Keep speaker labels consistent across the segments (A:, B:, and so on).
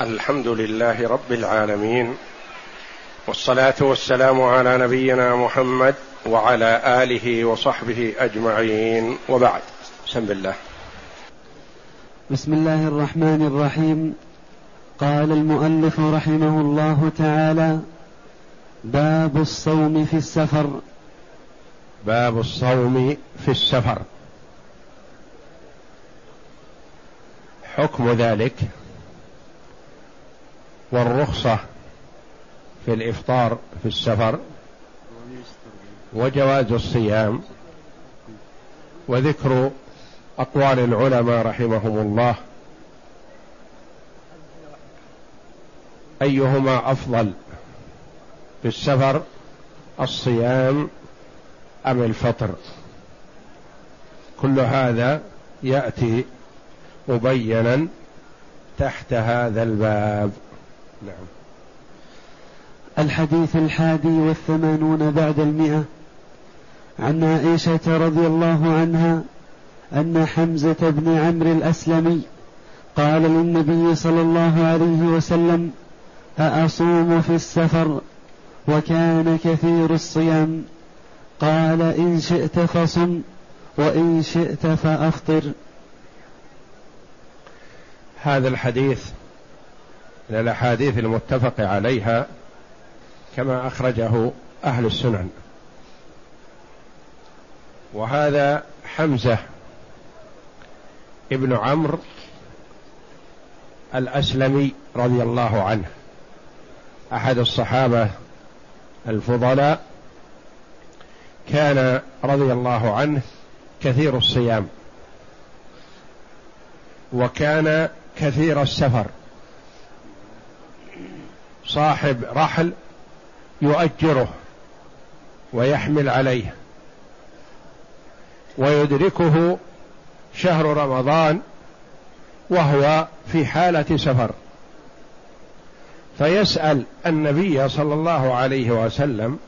A: الحمد لله رب العالمين والصلاة والسلام على نبينا محمد وعلى آله وصحبه أجمعين وبعد. بسم الله.
B: بسم الله الرحمن الرحيم. قال المؤلف رحمه الله تعالى باب الصوم في السفر.
A: باب الصوم في السفر. حكم ذلك والرخصة في الإفطار في السفر وجواز الصيام وذكر أقوال العلماء رحمهم الله. أيهما أفضل في السفر الصيام أم الفطر؟ كل هذا يأتي مبينا تحت هذا الباب. نعم.
B: الحديث الحادي والثمانون بعد المئة عن عائشة رضي الله عنها أن حمزة بن عمرو الأسلمي قال للنبي صلى الله عليه وسلم أأصوم في السفر وكان كثير الصيام؟ قال إن شئت فصم وإن شئت فأفطر.
A: هذا الحديث من الأحاديث المتفق عليها كما أخرجه أهل السنن. وهذا حمزة ابن عمرو الأسلمي رضي الله عنه. أحد الصحابة الفضلاء كان رضي الله عنه كثير الصيام وكان كثير السفر. صاحب رحل يؤجره ويحمل عليه ويدركه شهر رمضان وهو في حالة سفر. فيسأل النبي صلى الله عليه وسلم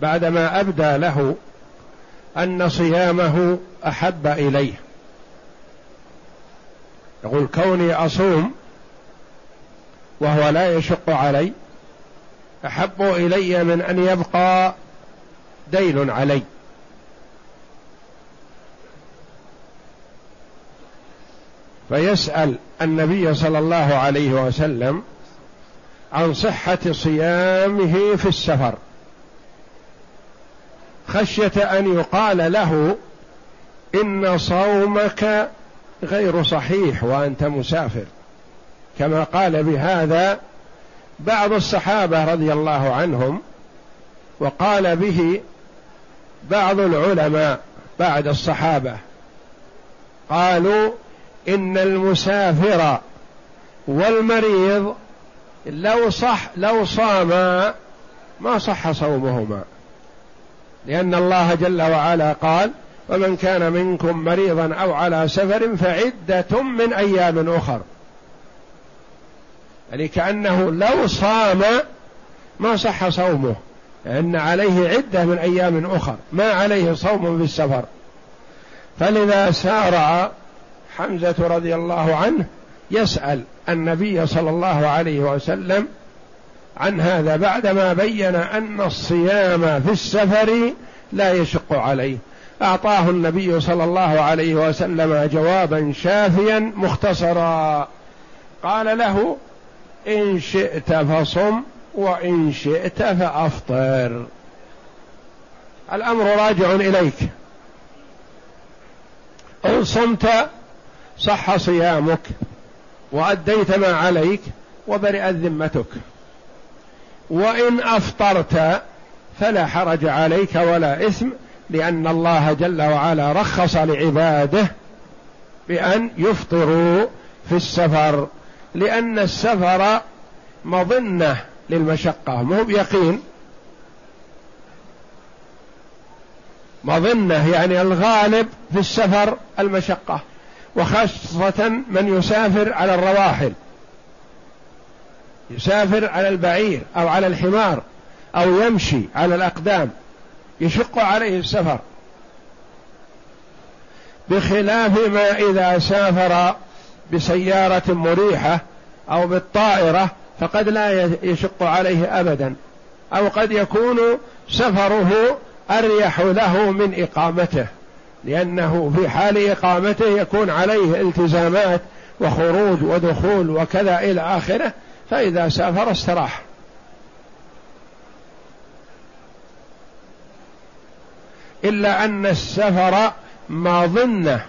A: بعدما أبدى له أن صيامه أحب إليه. يقول كوني أصوم وهو لا يشق علي أحب إلي من أن يبقى دين علي. فيسأل النبي صلى الله عليه وسلم عن صحة صيامه في السفر. خشية أن يقال له إن صومك غير صحيح وأنت مسافر. كما قال بهذا بعض الصحابة رضي الله عنهم وقال به بعض العلماء بعد الصحابة قالوا إن المسافر والمريض لو صح لو صاما ما صح صومهما. لأن الله جل وعلا قال ومن كان منكم مريضا أو على سفر فعدة من أيام أخر يعني كأنه لو صام ما صح صومه لأن عليه عدة من أيام أخر ما عليه صوم في السفر. فلذا سارع حمزة رضي الله عنه يسأل النبي صلى الله عليه وسلم عن هذا بعدما بين أن الصيام في السفر لا يشق عليه. أعطاه النبي صلى الله عليه وسلم جوابا شافيا مختصرا. قال له إن شئت فصم وإن شئت فأفطر. الأمر راجع إليك. إن صمت صح صيامك وأديت ما عليك وبرئت ذمتك. وإن أفطرت فلا حرج عليك ولا إثم لأن الله جل وعلا رخص لعباده بأن يفطروا في السفر. لأن السفر مظنة للمشقة مو بيقين. مظنة يعني الغالب في السفر المشقة وخاصة من يسافر على الرواحل يسافر على البعير أو على الحمار أو يمشي على الأقدام يشق عليه السفر. بخلاف ما إذا سافر بسيارة مريحة أو بالطائرة فقد لا يشق عليه أبدا أو قد يكون سفره أريح له من إقامته لأنه في حال إقامته يكون عليه التزامات وخروج ودخول وكذا إلى آخره فإذا سافر استراح. إلا أن السفر مظنة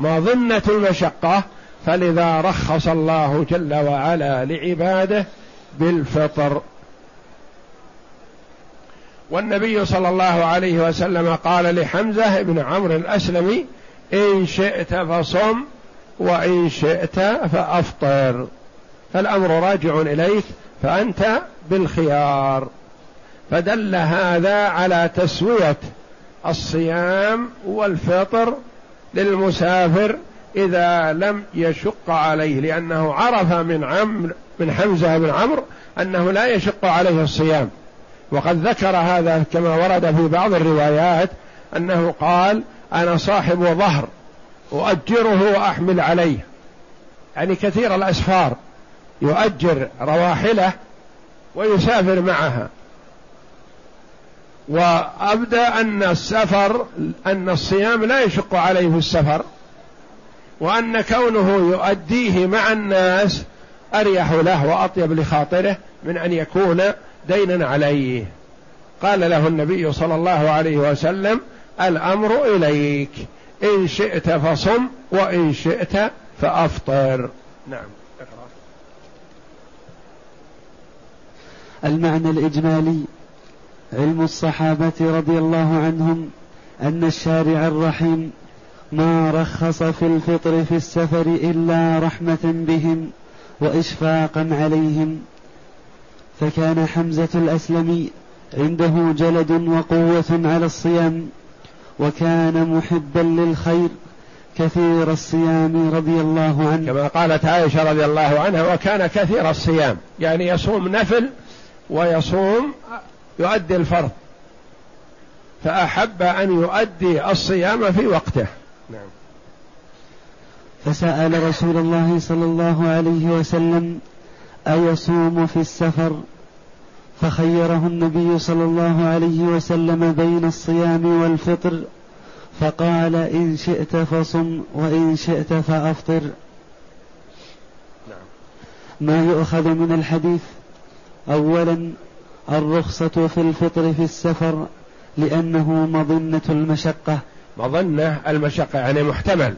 A: مظنة المشقة فلذا رخص الله جل وعلا لعباده بالفطر. والنبي صلى الله عليه وسلم قال لحمزة بن عمرو الأسلمي إن شئت فصم وإن شئت فأفطر. فالأمر راجع إليك فأنت بالخيار. فدل هذا على تسوية الصيام والفطر للمسافر إذا لم يشق عليه لأنه عرف من عمرو من حمزة بن عمرو أنه لا يشق عليه الصيام. وقد ذكر هذا كما ورد في بعض الروايات أنه قال أنا صاحب ظهر أؤجره وأحمل عليه. يعني كثير الأسفار يؤجر رواحله ويسافر معها. وأبدأ أن السفر أن الصيام لا يشق عليه السفر وأن كونه يؤديه مع الناس أريح له وأطيب لخاطره من أن يكون دينا عليه قال له النبي صلى الله عليه وسلم الأمر إليك إن شئت فصم وإن شئت فأفطر نعم.
B: المعنى الإجمالي علم الصحابة رضي الله عنهم أن الشارع الرحيم ما رخص في الفطر في السفر إلا رحمة بهم وإشفاقا عليهم. فكان حمزة الأسلمي عنده جلد وقوة على الصيام وكان محبا للخير كثير الصيام رضي الله عنه.
A: كما قالت عائشة رضي الله عنها وكان كثير الصيام يعني يصوم نفل ويصوم يؤدي الفرض. فأحب أن يؤدي الصيام في وقته. نعم.
B: فسأل رسول الله صلى الله عليه وسلم أيصوم في السفر؟ فخيره النبي صلى الله عليه وسلم بين الصيام والفطر فقال إن شئت فصم وإن شئت فأفطر. نعم. ما يؤخذ من الحديث؟ أولا الرخصة في الفطر في السفر لأنه مظنة المشقة.
A: مظنة المشقة يعني محتمل.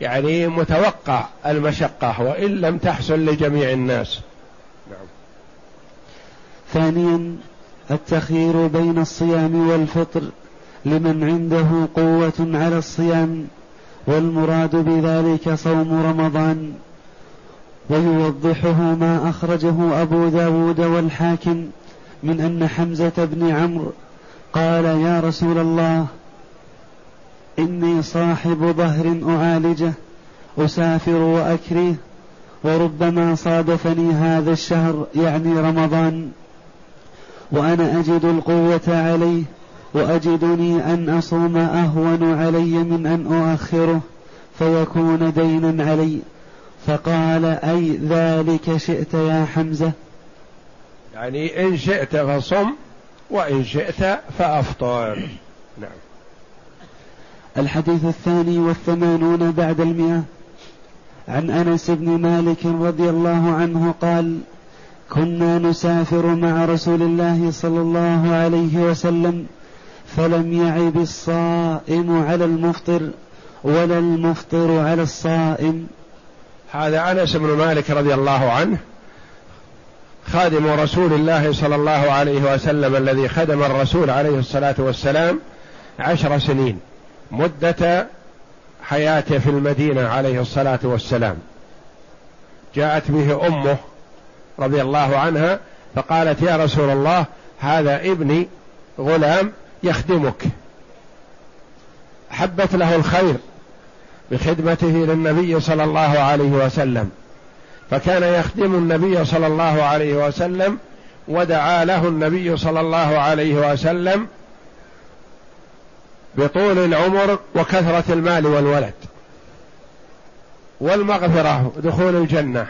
A: يعني متوقع المشقة وإن لم تحصل لجميع الناس. نعم.
B: ثانيا التخيير بين الصيام والفطر لمن عنده قوة على الصيام والمراد بذلك صوم رمضان. ويوضحه ما أخرجه أبو داود والحاكم من أن حمزة بن عمرو قال يا رسول الله إني صاحب ظهر أعالجه أسافر وأكريه وربما صادفني هذا الشهر يعني رمضان وأنا أجد القوة عليه وأجدني أن أصوم أهون علي من أن أؤخره فيكون دينا علي. فقال أي ذلك شئت يا حمزة؟
A: يعني إن شئت فصم وإن شئت فأفطر. نعم.
B: الحديث الثاني والثمانون بعد المئة. عن أنس بن مالك رضي الله عنه قال كنا نسافر مع رسول الله صلى الله عليه وسلم فلم يعب الصائم على المفطر ولا المفطر على الصائم.
A: هذا أنس بن مالك رضي الله عنه خادم رسول الله صلى الله عليه وسلم الذي خدم الرسول عليه الصلاة والسلام عشر سنين مدة حياته في المدينة عليه الصلاة والسلام. جاءت به أمه رضي الله عنها فقالت يا رسول الله هذا ابني غلام يخدمك حبت له الخير بخدمته للنبي صلى الله عليه وسلم. فكان يخدم النبي صلى الله عليه وسلم ودعا له النبي صلى الله عليه وسلم بطول العمر وكثرة المال والولد والمغفرة دخول الجنة.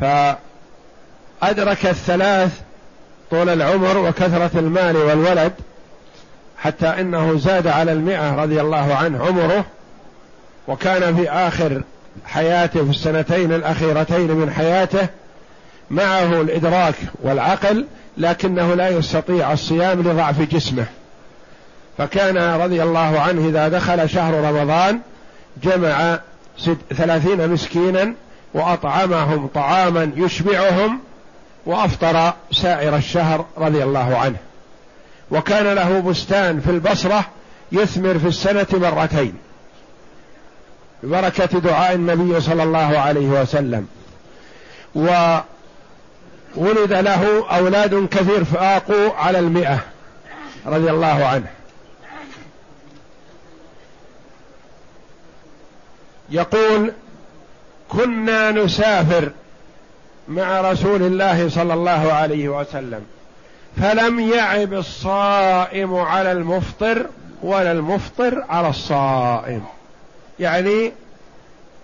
A: فأدرك الثلاث طول العمر وكثرة المال والولد حتى إنه زاد على المئة رضي الله عنه عمره وكان في آخر حياته في السنتين الأخيرتين من حياته معه الإدراك والعقل لكنه لا يستطيع الصيام لضعف جسمه. فكان رضي الله عنه إذا دخل شهر رمضان جمع ثلاثين مسكينا وأطعمهم طعاما يشبعهم وأفطر سائر الشهر رضي الله عنه. وكان له بستان في البصرة يثمر في السنة مرتين. ببركة دعاء النبي صلى الله عليه وسلم. وولد له أولاد كثير فآقوا على المئة رضي الله عنه. يقول كنا نسافر مع رسول الله صلى الله عليه وسلم فلم يعب الصائم على المفطر ولا المفطر على الصائم. يعني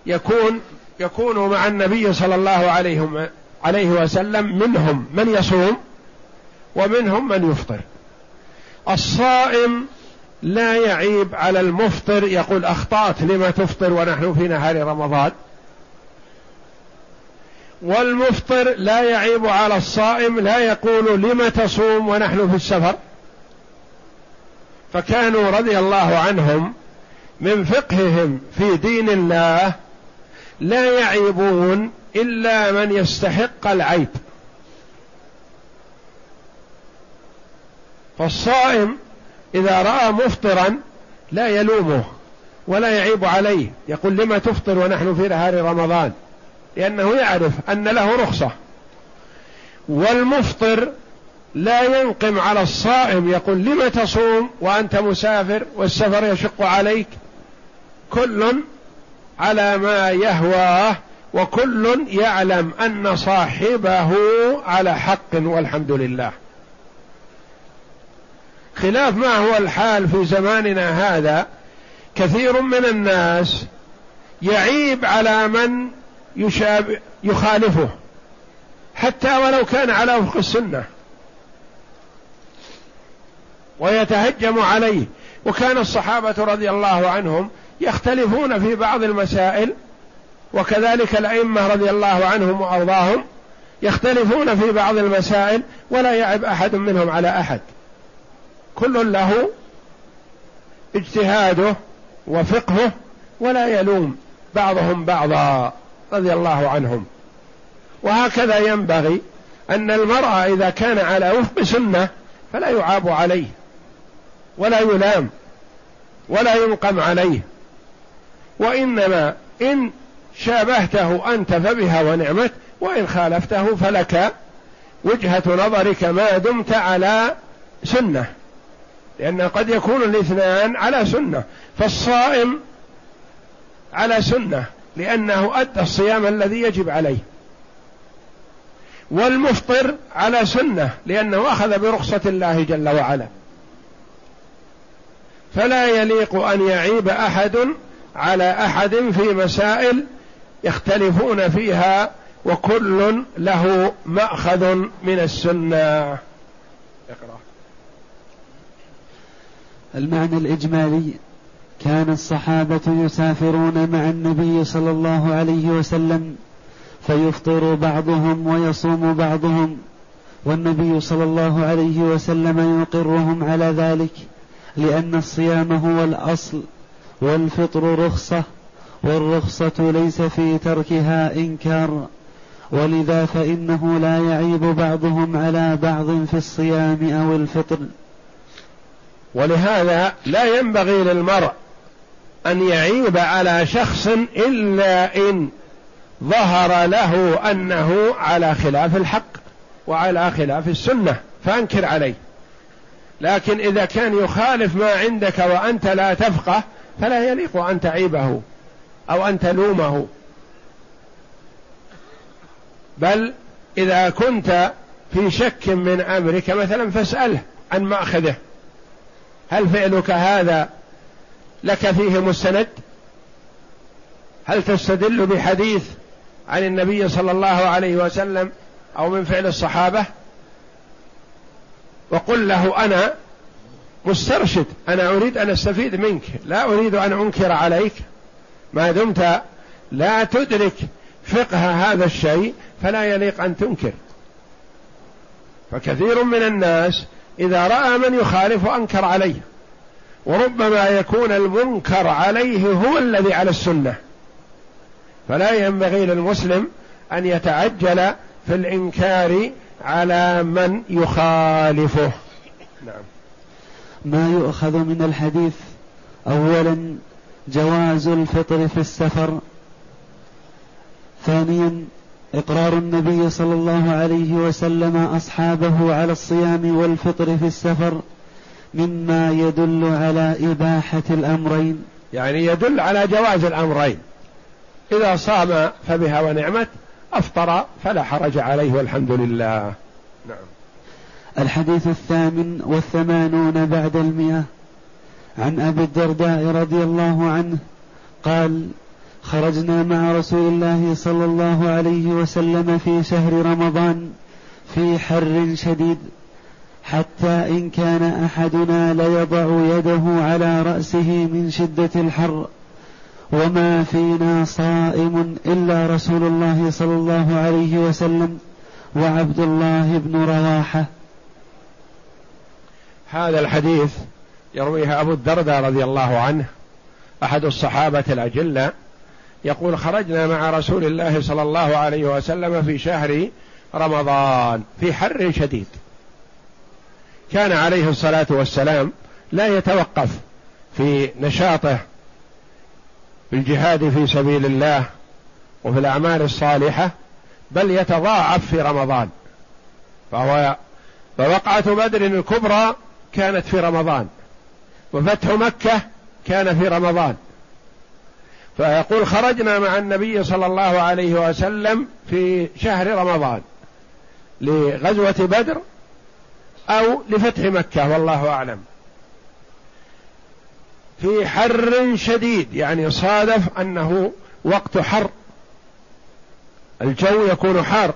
A: يكون يكون مع النبي صلى الله عليه عليه وسلم منهم من يصوم ومنهم من يفطر. الصائم لا يعيب على المفطر يقول أخطأت لما تفطر ونحن في نهار رمضان؟ والمفطر لا يعيب على الصائم لا يقول لم تصوم ونحن في السفر؟ فكانوا رضي الله عنهم من فقههم في دين الله لا يعيبون إلا من يستحق العيب. فالصائم إذا رأى مفطرا لا يلومه ولا يعيب عليه. يقول لما تفطر ونحن في نهار رمضان؟ لأنه يعرف أن له رخصة. والمفطر لا ينقم على الصائم. يقول لم تصوم وأنت مسافر والسفر يشق عليك؟ كل على ما يهواه وكل يعلم أن صاحبه على حق والحمد لله. خلاف ما هو الحال في زماننا هذا كثير من الناس يعيب على من يشابه يخالفه حتى ولو كان على وفق السنة. ويتهجم عليه. وكان الصحابة رضي الله عنهم يختلفون في بعض المسائل وكذلك الأئمة رضي الله عنهم وأرضاهم يختلفون في بعض المسائل ولا يعب أحد منهم على أحد. كل له اجتهاده وفقهه ولا يلوم بعضهم بعضا رضي الله عنهم. وهكذا ينبغي أن المرأة إذا كان على وفق سنة فلا يعاب عليه ولا يلام ولا ينقم عليه. وإنما إن شابهته أنت فبها ونعمت وإن خالفته فلك وجهة نظرك ما دمت على سنة. لأن قد يكون الاثنان على سنة فالصائم على سنة لأنه أدى الصيام الذي يجب عليه. والمفطر على سنة لأنه أخذ برخصة الله جل وعلا. فلا يليق أن يعيب أحد على أحد في مسائل يختلفون فيها وكل له مأخذ من السنة. اقرأ.
B: المعنى الإجمالي كان الصحابة يسافرون مع النبي صلى الله عليه وسلم فيفطر بعضهم ويصوم بعضهم والنبي صلى الله عليه وسلم يقرهم على ذلك لأن الصيام هو الأصل. والفطر رخصة والرخصة ليس في تركها إنكار. ولذا فإنه لا يعيب بعضهم على بعض في الصيام أو الفطر.
A: ولهذا لا ينبغي للمرء أن يعيب على شخص إلا إن ظهر له أنه على خلاف الحق وعلى خلاف السنة فأنكر عليه. لكن إذا كان يخالف ما عندك وأنت لا تفقه فلا يليق أن تعيبه أو أن تلومه. بل إذا كنت في شك من أمرك مثلا فاسأله عن مأخذه. هل فعلك هذا لك فيه مستند؟ هل تستدل بحديث عن النبي صلى الله عليه وسلم أو من فعل الصحابة؟ وقل له أنا مسترشد. أنا أريد أن أستفيد منك. لا أريد أن أنكر عليك. ما دمت لا تدرك فقه هذا الشيء فلا يليق أن تنكر. فكثير من الناس إذا رأى من يخالف أنكر عليه. وربما يكون المنكر عليه هو الذي على السنة. فلا ينبغي للمسلم أن يتعجل في الإنكار على من يخالفه. نعم.
B: ما يؤخذ من الحديث اولا جواز الفطر في السفر ثانيا إقرار النبي صلى الله عليه وسلم أصحابه على الصيام والفطر في السفر مما يدل على إباحة الأمرين.
A: يعني يدل على جواز الأمرين. إذا صام فبها ونعمت أفطر فلا حرج عليه والحمد لله. نعم.
B: الحديث الثامن والثمانون بعد المئة. عن أبي الدرداء رضي الله عنه قال خرجنا مع رسول الله صلى الله عليه وسلم في شهر رمضان في حر شديد حتى إن كان أحدنا ليضع يده على رأسه من شدة الحر وما فينا صائم إلا رسول الله صلى الله عليه وسلم وعبد الله بن رواحة.
A: هذا الحديث يرويه أبو الدرداء رضي الله عنه أحد الصحابة الأجلة يقول خرجنا مع رسول الله صلى الله عليه وسلم في شهر رمضان في حر شديد. كان عليه الصلاة والسلام لا يتوقف في نشاطه في الجهاد في سبيل الله وفي الأعمال الصالحة بل يتضاعف في رمضان. فهو فوقعة بدر الكبرى كانت في رمضان. وفتح مكة كان في رمضان. فيقول خرجنا مع النبي صلى الله عليه وسلم في شهر رمضان. لغزوة بدر أو لفتح مكة والله أعلم. في حر شديد يعني صادف أنه وقت حر. الجو يكون حار.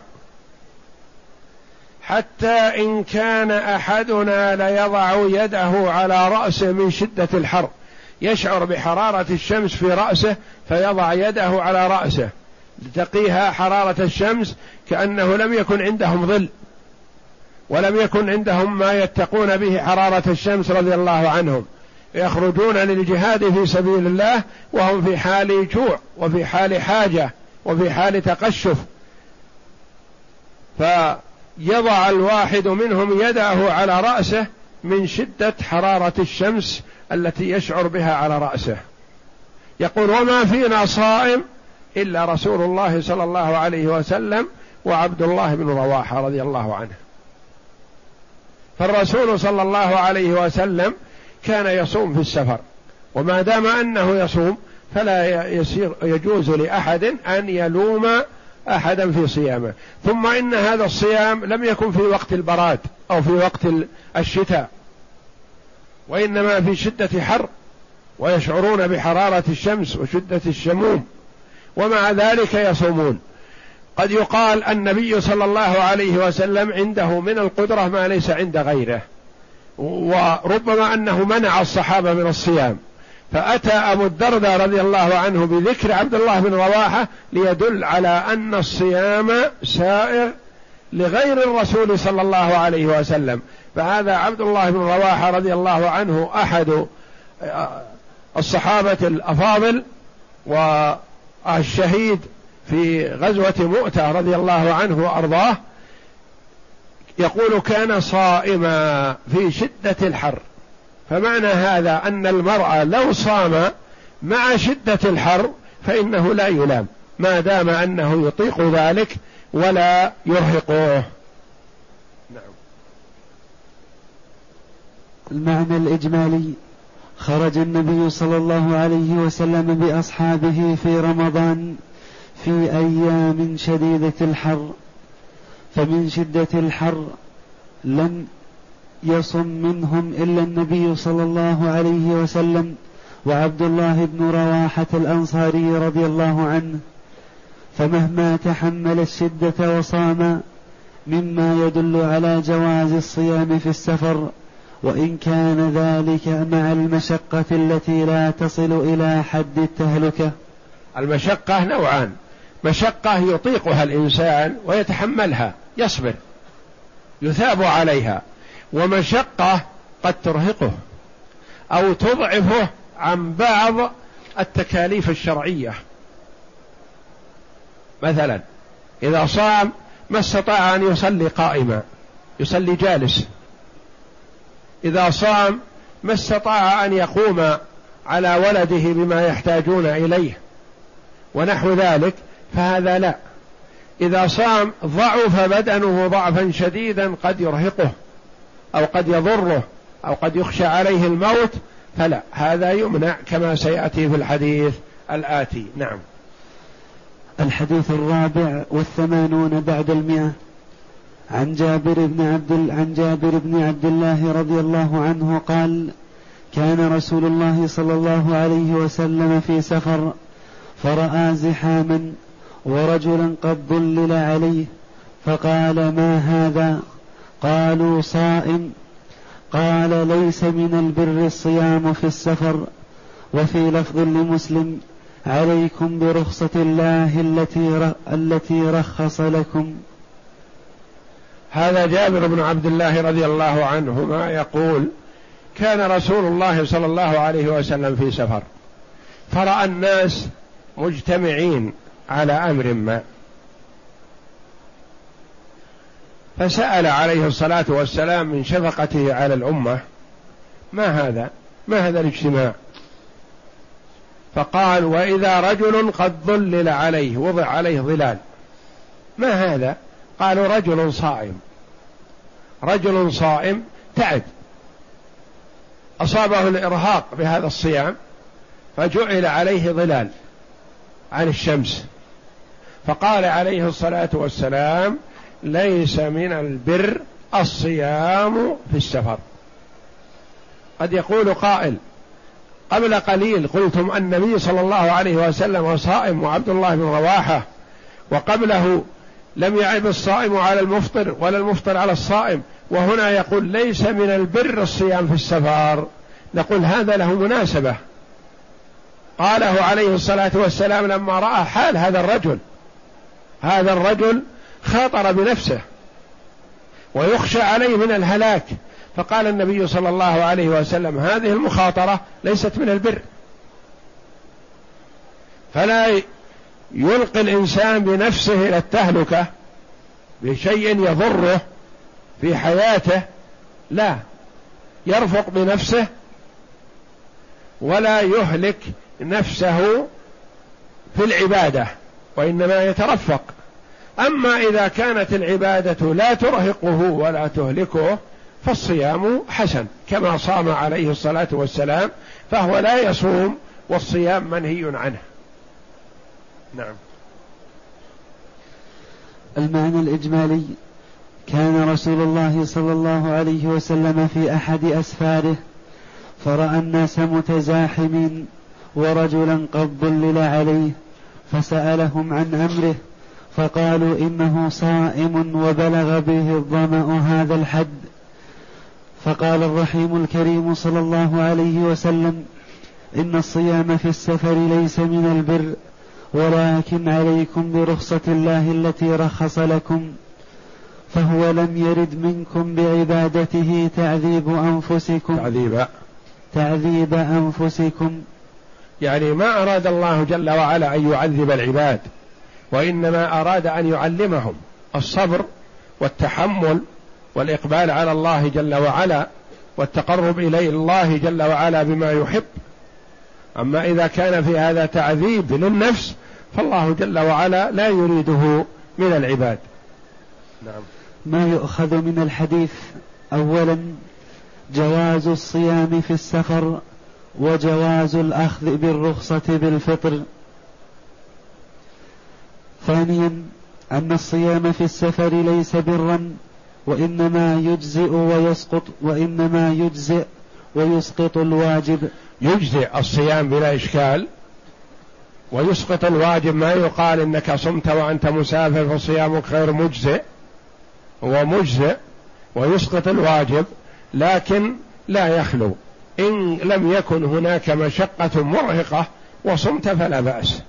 A: حتى إن كان أحدنا ليضع يده على رأسه من شدة الحر يشعر بحرارة الشمس في رأسه فيضع يده على رأسه. لتقيها حرارة الشمس كأنه لم يكن عندهم ظل ولم يكن عندهم ما يتقون به حرارة الشمس رضي الله عنهم. يخرجون للجهاد في سبيل الله وهم في حال جوع وفي حال حاجة وفي حال تقشف. فيضع الواحد منهم يده على رأسه من شدة حرارة الشمس التي يشعر بها على رأسه. يقول وما فينا صائم إلا رسول الله صلى الله عليه وسلم وعبد الله بن رواحة رضي الله عنه. فالرسول صلى الله عليه وسلم كان يصوم في السفر وما دام أنه يصوم فلا يسير يجوز لأحد أن يلوم أحدا في صيامه. ثم إن هذا الصيام لم يكن في وقت البراد أو في وقت الشتاء. وإنما في شدة حر ويشعرون بحرارة الشمس وشدة الشموم. ومع ذلك يصومون. قد يقال النبي صلى الله عليه وسلم عنده من القدرة ما ليس عند غيره. وربما أنه منع الصحابة من الصيام. فأتى أبو الدرداء رضي الله عنه بذكر عبد الله بن رواحة ليدل على أن الصيام سائر لغير الرسول صلى الله عليه وسلم. فهذا عبد الله بن رواحة رضي الله عنه أحد الصحابة الأفاضل والشهيد في غزوة مؤتة رضي الله عنه وأرضاه يقول كان صائما في شدة الحر. فمعنى هذا أن المرأة لو صام مع شدة الحر فإنه لا يلام ما دام أنه يطيق ذلك ولا يرهقه. نعم.
B: المعنى الإجمالي خرج النبي صلى الله عليه وسلم بأصحابه في رمضان في أيام شديدة الحر فمن شدة الحر لم يصم منهم إلا النبي صلى الله عليه وسلم وعبد الله بن رواحة الأنصاري رضي الله عنه فمهما تحمل الشدة وصام مما يدل على جواز الصيام في السفر وإن كان ذلك مع المشقة التي لا تصل إلى حد التهلكة.
A: المشقة نوعان. مشقة يطيقها الإنسان ويتحملها يصبر يثاب عليها. ومشقة قد ترهقه أو تضعفه عن بعض التكاليف الشرعية. مثلا إذا صام ما استطاع أن يصلي قائما يصلي جالس. إذا صام ما استطاع أن يقوم على ولده بما يحتاجون إليه ونحو ذلك فهذا لا. إذا صام ضعف بدنه ضعفا شديدا قد يرهقه. أو قد يضره أو قد يخشى عليه الموت فلا هذا يمنع كما سيأتي في الحديث الآتي. نعم.
B: الحديث الرابع والثمانون بعد المئة. عن جابر بن عبد عن جابر بن عبد الله رضي الله عنه قال كان رسول الله صلى الله عليه وسلم في سفر فرأى زحاما ورجلا قد ظلل عليه فقال ما هذا؟ قالوا صائم قال ليس من البر الصيام في السفر. وفي لفظ لمسلم عليكم برخصة الله التي التي رخص لكم.
A: هذا جابر بن عبد الله رضي الله عنهما يقول كان رسول الله صلى الله عليه وسلم في سفر. فرأى الناس مجتمعين على أمر ما. فسأل عليه الصلاة والسلام من شفقته على الأمة ما هذا؟ ما هذا الاجتماع؟ فقال وإذا رجل قد ظلل عليه وضع عليه ظلال ما هذا؟ قالوا رجل صائم. رجل صائم؟ تعب. أصابه الإرهاق بهذا الصيام فجعل عليه ظلال عن الشمس. فقال عليه الصلاة والسلام ليس من البر الصيام في السفر. قد يقول قائل قبل قليل قلتم النبي صلى الله عليه وسلم صائم وعبد الله بن رواحة وقبله لم يعب الصائم على المفطر ولا المفطر على الصائم وهنا يقول ليس من البر الصيام في السفر. نقول هذا له مناسبة. قاله عليه الصلاة والسلام لما رأى حال هذا الرجل هذا الرجل خاطر بنفسه ويخشى عليه من الهلاك. فقال النبي صلى الله عليه وسلم هذه المخاطرة ليست من البر. فلا يلقي الإنسان بنفسه إلى التهلكة بشيء يضره في حياته. لا يرفق بنفسه ولا يهلك نفسه في العبادة وإنما يترفق أما إذا كانت العبادة لا ترهقه ولا تهلكه فالصيام حسن كما صام عليه الصلاة والسلام فهو لا يصوم والصيام منهي عنه. نعم.
B: المعنى الإجمالي كان رسول الله صلى الله عليه وسلم في أحد أسفاره فرأى الناس متزاحمين ورجلا قد ظلل عليه فسألهم عن أمره فقالوا إنه صائم وبلغ به الظمأ هذا الحد. فقال الرحيم الكريم صلى الله عليه وسلم إن الصيام في السفر ليس من البر ولكن عليكم برخصة الله التي رخص لكم فهو لم يرد منكم بعبادته تعذيب أنفسكم.
A: تعذيب.
B: تعذيب أنفسكم.
A: يعني ما أراد الله جل وعلا أن يعذب العباد. وإنما أراد أن يعلمهم الصبر والتحمل والإقبال على الله جل وعلا والتقرب إلى الله جل وعلا بما يحب. أما إذا كان في هذا تعذيب للنفس فالله جل وعلا لا يريده من العباد.
B: نعم. ما يؤخذ من الحديث اولا جواز الصيام في السفر وجواز الأخذ بالرخصة بالفطر. ثانيا أن الصيام في السفر ليس برا وإنما يجزئ ويسقط وإنما يجزئ ويسقط الواجب.
A: يجزئ الصيام بلا إشكال ويسقط الواجب ما يقال إنك صمت وأنت مسافر فصيامك غير مجزئ هو مجزئ ويسقط الواجب لكن لا يخلو. إن لم يكن هناك مشقة مرهقة وصمت فلا بأس.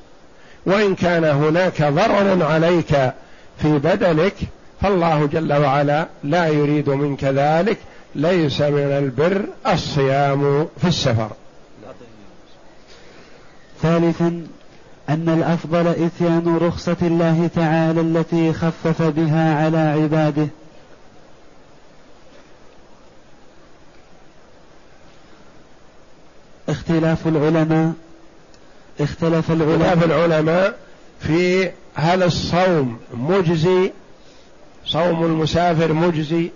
A: وإن كان هناك ضرر عليك في بدنك فالله جل وعلا لا يريد منك ذلك ليس من البر الصيام في السفر.
B: ثالثا أن الأفضل إتيان رخصة الله تعالى التي خفف بها على عباده. اختلاف العلماء اختلف العلماء.
A: اختلاف العلماء في هل الصوم مجزي صوم المسافر مجزي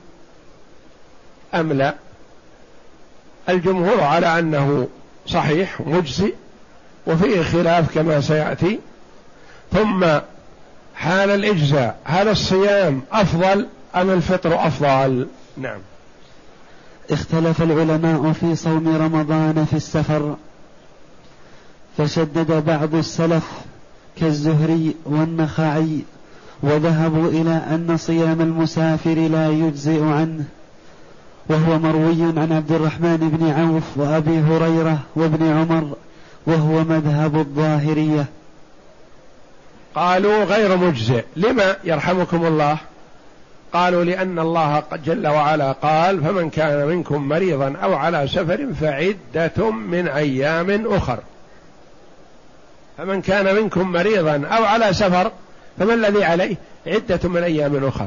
A: أم لا؟ الجمهور على أنه صحيح مجزي وفيه خلاف كما سيأتي. ثم حال الإجزاء هل الصيام أفضل أم الفطر أفضل؟ نعم.
B: اختلف العلماء في صوم رمضان في السفر. فشدد بعض السلف كالزهري والنخعي وذهبوا إلى أن صيام المسافر لا يجزئ عنه وهو مروي عن عبد الرحمن بن عوف وأبي هريرة وابن عمر وهو مذهب الظاهرية.
A: قالوا غير مجزئ. لما يرحمكم الله؟ قالوا لأن الله جل وعلا قال فمن كان منكم مريضا أو على سفر فعدة من أيام أخر. فمن كان منكم مريضا أو على سفر فما الذي عليه؟ عدة من أيام أخر.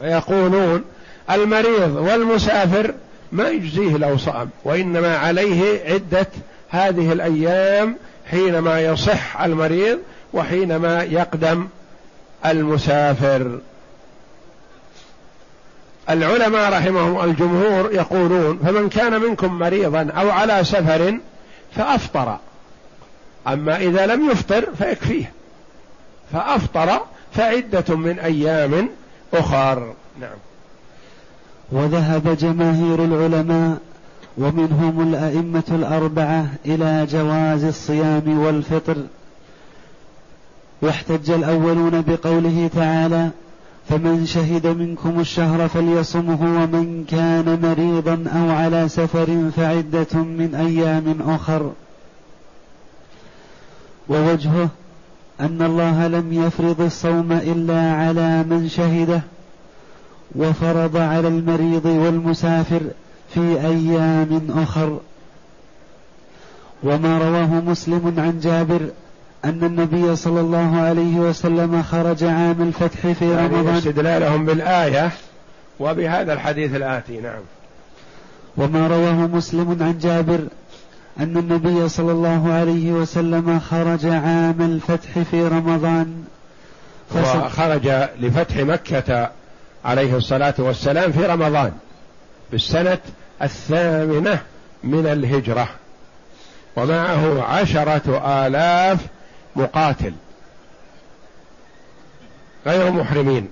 A: فيقولون المريض والمسافر ما يجزيه لو صام وإنما عليه عدة هذه الأيام حينما يصح المريض وحينما يقدم المسافر. العلماء رحمهم الجمهور يقولون فمن كان منكم مريضا أو على سفر فأفطر. أما إذا لم يفطر فيكفيه. فأفطر فعدة من أيام أخر. نعم.
B: وذهب جماهير العلماء ومنهم الأئمة الأربعة إلى جواز الصيام والفطر. واحتج الأولون بقوله تعالى فمن شهد منكم الشهر فليصمه ومن كان مريضا أو على سفر فعدة من أيام أخر. ووجهه أن الله لم يفرض الصوم إلا على من شهده وفرض على المريض والمسافر في أيام أخر. وما رواه مسلم عن جابر أن النبي صلى الله عليه وسلم خرج عام الفتح في يعني رمضان.
A: استدلالهم بالآية وبهذا الحديث الآتي نعم.
B: وما رواه مسلم عن جابر أن النبي صلى الله عليه وسلم خرج عام الفتح في رمضان.
A: وخرج لفتح مكة عليه الصلاة والسلام في رمضان في السنة الثامنة من الهجرة. ومعه عشرة آلاف مقاتل غير محرمين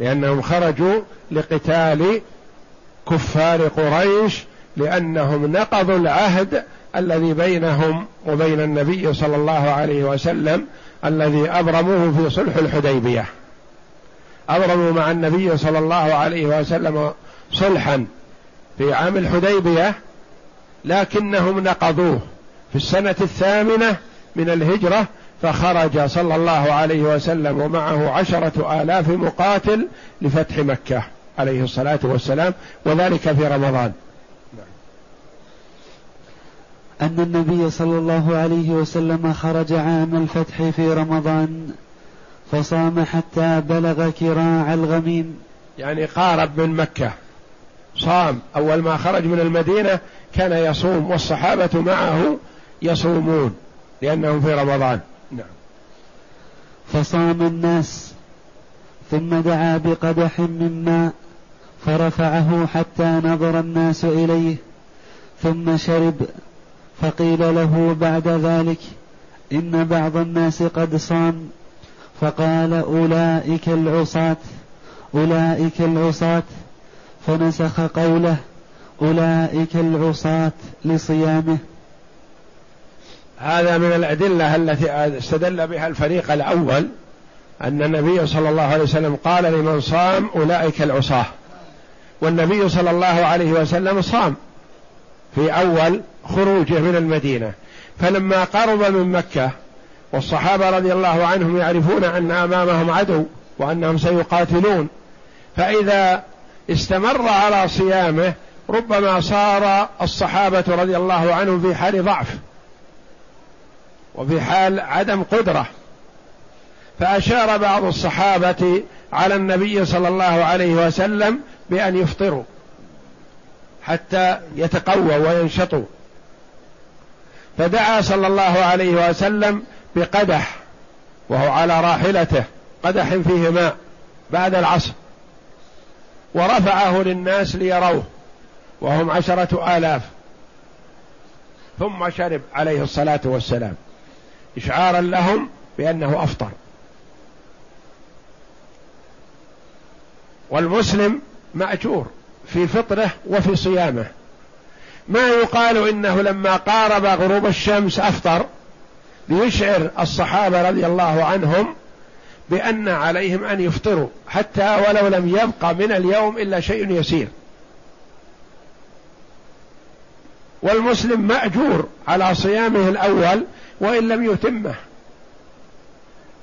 A: لأنهم خرجوا لقتال كفار قريش لأنهم نقضوا العهد الذي بينهم وبين النبي صلى الله عليه وسلم الذي أبرموه في صلح الحديبية. أبرموا مع النبي صلى الله عليه وسلم صلحا في عام الحديبية لكنهم نقضوه. في السنة الثامنة من الهجرة فخرج صلى الله عليه وسلم ومعه عشرة آلاف مقاتل لفتح مكة عليه الصلاة والسلام وذلك في رمضان.
B: أن النبي صلى الله عليه وسلم خرج عام الفتح في رمضان فصام حتى بلغ كراع الغميم.
A: يعني قارب من مكة. صام. أول ما خرج من المدينة كان يصوم والصحابة معه يصومون لأنهم في رمضان. نعم.
B: فصام الناس ثم دعا بقدح من ماء فرفعه حتى نظر الناس إليه ثم شرب. فقيل له بعد ذلك إن بعض الناس قد صام فقال أولئك العصاة أولئك العصاة. فنسخ قوله أولئك العصاة لصيامه.
A: هذا من الأدلة التي استدل بها الفريق الأول أن النبي صلى الله عليه وسلم قال لمن صام أولئك العصاة. والنبي صلى الله عليه وسلم صام في أول خروجه من المدينة. فلما قرب من مكة والصحابة رضي الله عنهم يعرفون أن أمامهم عدو وأنهم سيقاتلون. فإذا استمر على صيامه ربما صار الصحابة رضي الله عنهم في حال ضعف وفي حال عدم قدرة. فأشار بعض الصحابة على النبي صلى الله عليه وسلم بأن يفطروا حتى يتقووا وينشطوا. فدعا صلى الله عليه وسلم بقدح وهو على راحلته قدح فيه ماء بعد العصر ورفعه للناس ليروه وهم عشرة آلاف ثم شرب عليه الصلاة والسلام إشعارا لهم بأنه أفطر. والمسلم مأجور في فطره وفي صيامه. ما يقال إنه لما قارب غروب الشمس أفطر ليشعر الصحابة رضي الله عنهم بأن عليهم أن يفطروا حتى ولو لم يبقى من اليوم إلا شيء يسير. والمسلم مأجور على صيامه الأول وإن لم يتمه.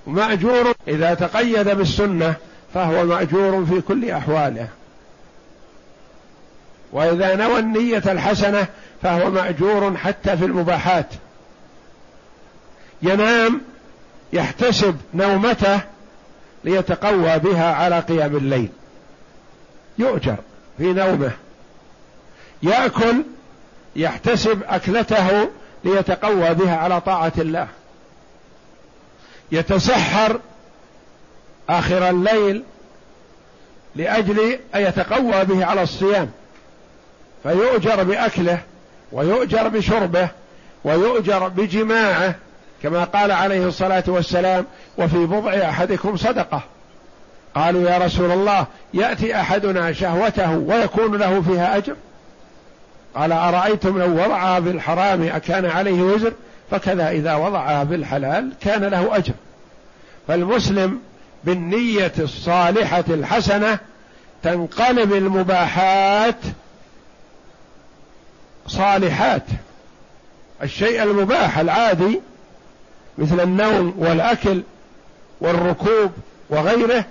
A: مأجور إذا تقيد بالسنة فهو مأجور في كل أحواله. وإذا نوى النية الحسنة فهو مأجور حتى في المباحات. ينام يحتسب نومته ليتقوى بها على قيام الليل. يؤجر في نومه. يأكل يحتسب أكلته ليتقوى بها على طاعة الله. يتسحر آخر الليل لأجل أن يتقوى به على الصيام. فيؤجر بأكله ويؤجر بشربه ويؤجر بجماعه كما قال عليه الصلاة والسلام وفي بضع أحدكم صدقة. قالوا يا رسول الله يأتي أحدنا شهوته ويكون له فيها أجر؟ قال أرأيتم لو وضعها بالحرام أكان عليه وزر؟ فكذا إذا وضعها بالحلال كان له أجر. فالمسلم بالنية الصالحة الحسنة تنقلب المباحات صالحات. الشيء المباح العادي مثل النوم والأكل والركوب وغيره.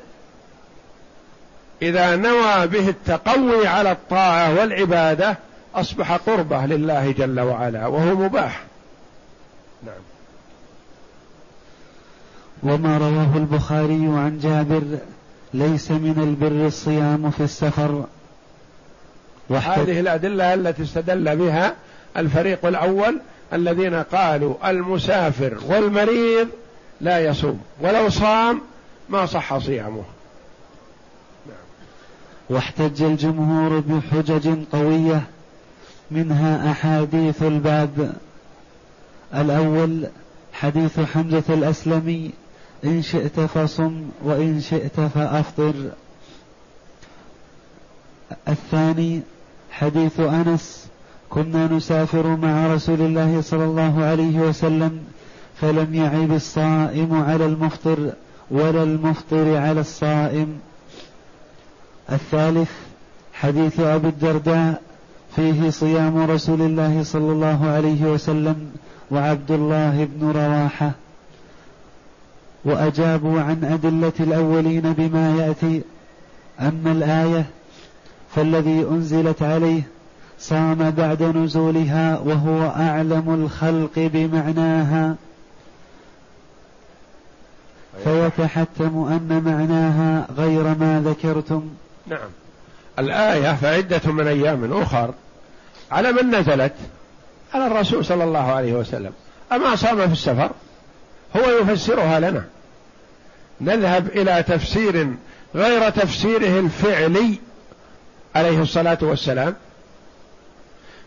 A: إذا نوى به التقوي على الطاعة والعبادة أصبح قربة لله جل وعلا وهو مباح. نعم.
B: وما رواه البخاري عن جابر ليس من البر الصيام في السفر.
A: هذه الأدلة التي استدل بها الفريق الأول الذين قالوا المسافر والمريض لا يصوم ولو صام ما صح صيامه.
B: واحتج الجمهور بحجج قوية منها أحاديث الباب. الأول حديث حمزة الأسلمي إن شئت فصم وإن شئت فأفطر. الثاني حديث أنس كنا نسافر مع رسول الله صلى الله عليه وسلم فلم يعب الصائم على المفطر ولا المفطر على الصائم. الثالث حديث أبي الدرداء فيه صيام رسول الله صلى الله عليه وسلم وعبد الله بن رواحة. وأجابوا عن أدلة الأولين بما يأتي اما الآية فالذي أنزلت عليه صام بعد نزولها وهو أعلم الخلق بمعناها. فيتحتم أن معناها غير ما ذكرتم.
A: نعم. الآية فعدة من أيام أخر على من نزلت؟ على الرسول صلى الله عليه وسلم. أما صام في السفر؟ هو يفسرها لنا. نذهب إلى تفسير غير تفسيره الفعلي عليه الصلاة والسلام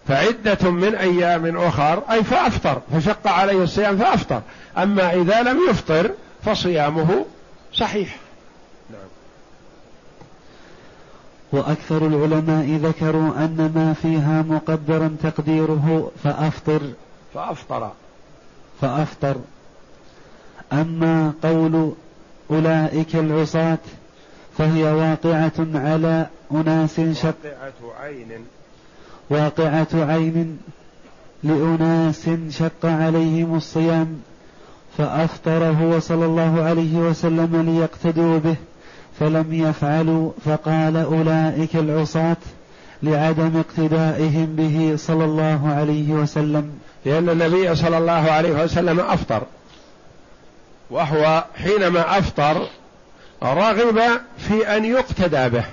A: فعدة من أيام أخر أي فأفطر فشق عليه الصيام فأفطر. أما إذا لم يفطر فصيامه صحيح. نعم.
B: وأكثر العلماء ذكروا أن ما فيها مقدرا تقديره فأفطر.
A: فأفطر.
B: فأفطر. أما قول أولئك العصاة فهي واقعة على أناس شق
A: واقعة عين.
B: واقعة عين لأناس شق عليهم الصيام فأفطر هو صلى الله عليه وسلم ليقتدوا به فلم يفعلوا فقال أولئك العصاة لعدم اقتدائهم به صلى الله عليه وسلم.
A: لأن النبي صلى الله عليه وسلم أفطر وهو حينما أفطر رغب في أن يقتدى به.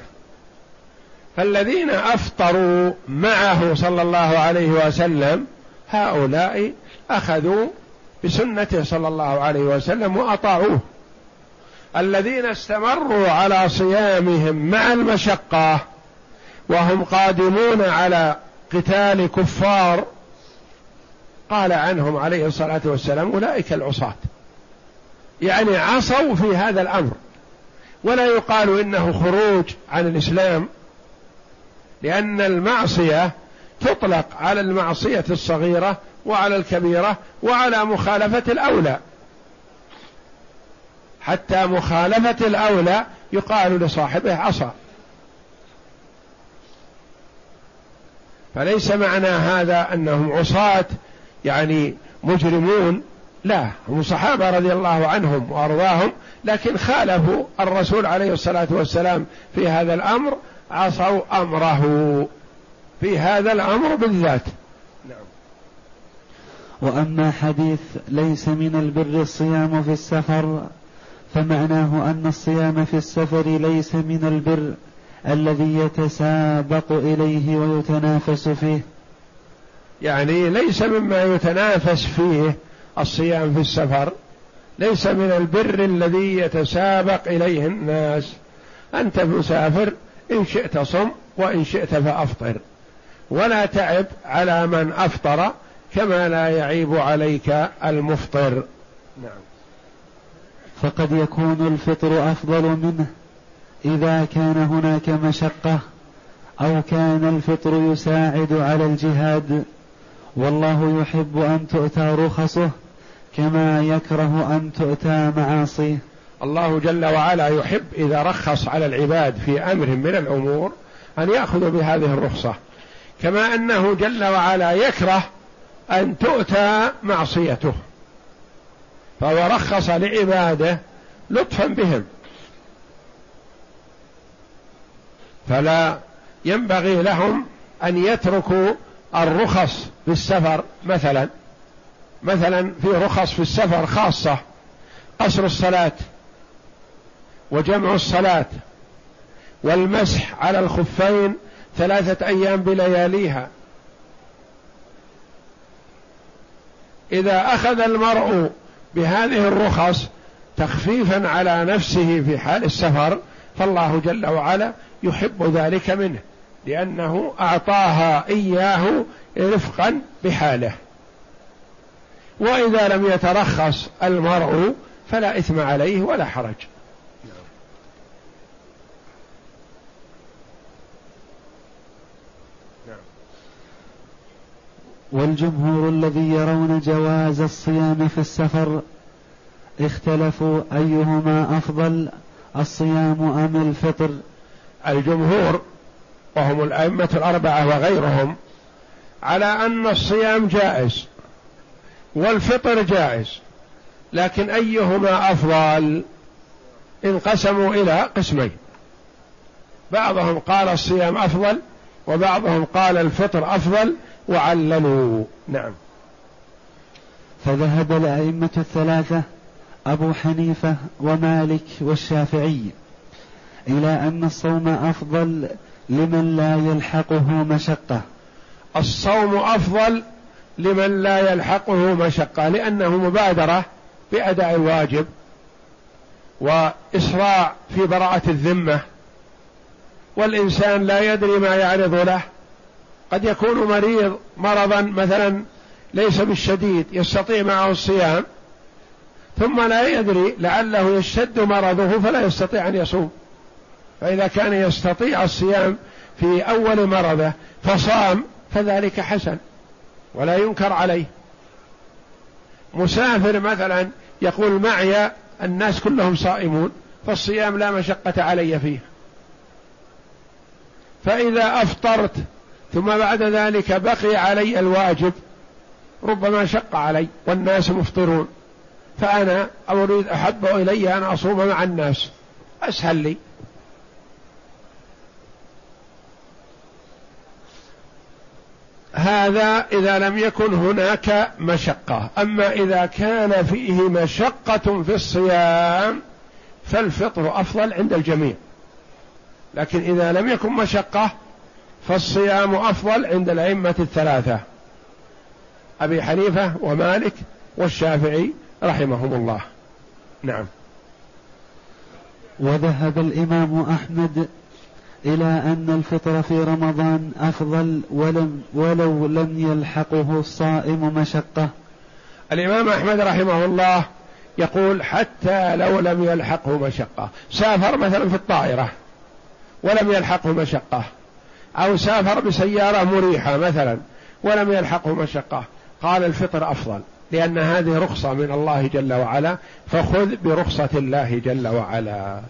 A: فالذين أفطروا معه صلى الله عليه وسلم هؤلاء أخذوا بسنته صلى الله عليه وسلم وأطاعوه. الذين استمروا على صيامهم مع المشقة وهم قادمون على قتال كفار قال عنهم عليه الصلاة والسلام أولئك العصاة. يعني عصوا في هذا الأمر. ولا يقال إنه خروج عن الإسلام لأن المعصية تطلق على المعصية الصغيرة وعلى الكبيرة وعلى مخالفة الأولى. حتى مخالفة الأولى يقال لصاحبه عصى فليس معنى هذا أنهم عصاة يعني مجرمون لا هم صحابة رضي الله عنهم وأرضاهم لكن خالفوا الرسول عليه الصلاة والسلام في هذا الأمر عصوا أمره في هذا الأمر بالذات. نعم.
B: وأما حديث ليس من البر الصيام في السفر فمعناه أن الصيام في السفر ليس من البر الذي يتسابق إليه ويتنافس فيه.
A: يعني ليس مما يتنافس فيه الصيام في السفر. ليس من البر الذي يتسابق إليه الناس. أنت مسافر إن شئت صم وإن شئت فأفطر. ولا تعب على من أفطر كما لا يعيب عليك المفطر. نعم.
B: فقد يكون الفطر أفضل منه إذا كان هناك مشقة أو كان الفطر يساعد على الجهاد. والله يحب أن تؤتى رخصه كما يكره أن تؤتى معاصيه.
A: الله جل وعلا يحب إذا رخص على العباد في أمر من الأمور أن يأخذوا بهذه الرخصة. كما أنه جل وعلا يكره أن تؤتى معصيته. فهو رخص لعباده لطفا بهم. فلا ينبغي لهم أن يتركوا الرخص في السفر مثلا. مثلا في رخص في السفر خاصة قصر الصلاة وجمع الصلاة والمسح على الخفين ثلاثة أيام بلياليها. إذا أخذ المرء بهذه الرخص تخفيفا على نفسه في حال السفر فالله جل وعلا يحب ذلك منه لأنه أعطاها إياه رفقا بحاله. وإذا لم يترخص المرء فلا إثم عليه ولا حرج.
B: والجمهور الذي يرون جواز الصيام في السفر اختلفوا أيهما أفضل الصيام أم الفطر؟
A: الجمهور وهم الأئمة الأربعة وغيرهم على أن الصيام جائز. والفطر جائز. لكن أيهما أفضل؟ انقسموا إلى قسمين. بعضهم قال الصيام أفضل وبعضهم قال الفطر أفضل وعللوا. نعم.
B: فذهب الأئمة الثلاثة أبو حنيفة ومالك والشافعي إلى أن الصوم أفضل لمن لا يلحقه مشقة.
A: الصوم أفضل لمن لا يلحقه مشقة لأنه مبادرة بأداء الواجب وإسراع في براءة الذمة. والإنسان لا يدري ما يعرض له. قد يكون مريض مرضا مثلا ليس بالشديد يستطيع معه الصيام ثم لا يدري لعله يشتد مرضه فلا يستطيع أن يصوم. فإذا كان يستطيع الصيام في أول مرضه فصام فذلك حسن. ولا ينكر عليه. مسافر مثلا يقول معي الناس كلهم صائمون فالصيام لا مشقة علي فيه. فإذا أفطرت ثم بعد ذلك بقي علي الواجب ربما شق علي والناس مفطرون. فأنا أريد أحب إلي أن أصوم مع الناس. أسهل لي. هذا إذا لم يكن هناك مشقة. أما إذا كان فيه مشقة في الصيام فالفطر أفضل عند الجميع. لكن إذا لم يكن مشقة فالصيام أفضل عند الأئمة الثلاثة. أبي حنيفة ومالك والشافعي رحمهم الله. نعم.
B: وذهب الإمام أحمد إلى أن الفطر في رمضان أفضل ولم ولو لم يلحقه الصائم مشقة.
A: الإمام أحمد رحمه الله يقول حتى لو لم يلحقه مشقة. سافر مثلا في الطائرة ولم يلحقه مشقة. أو سافر بسيارة مريحة مثلا ولم يلحقه مشقة. قال الفطر أفضل لأن هذه رخصة من الله جل وعلا فخذ برخصة الله جل وعلا.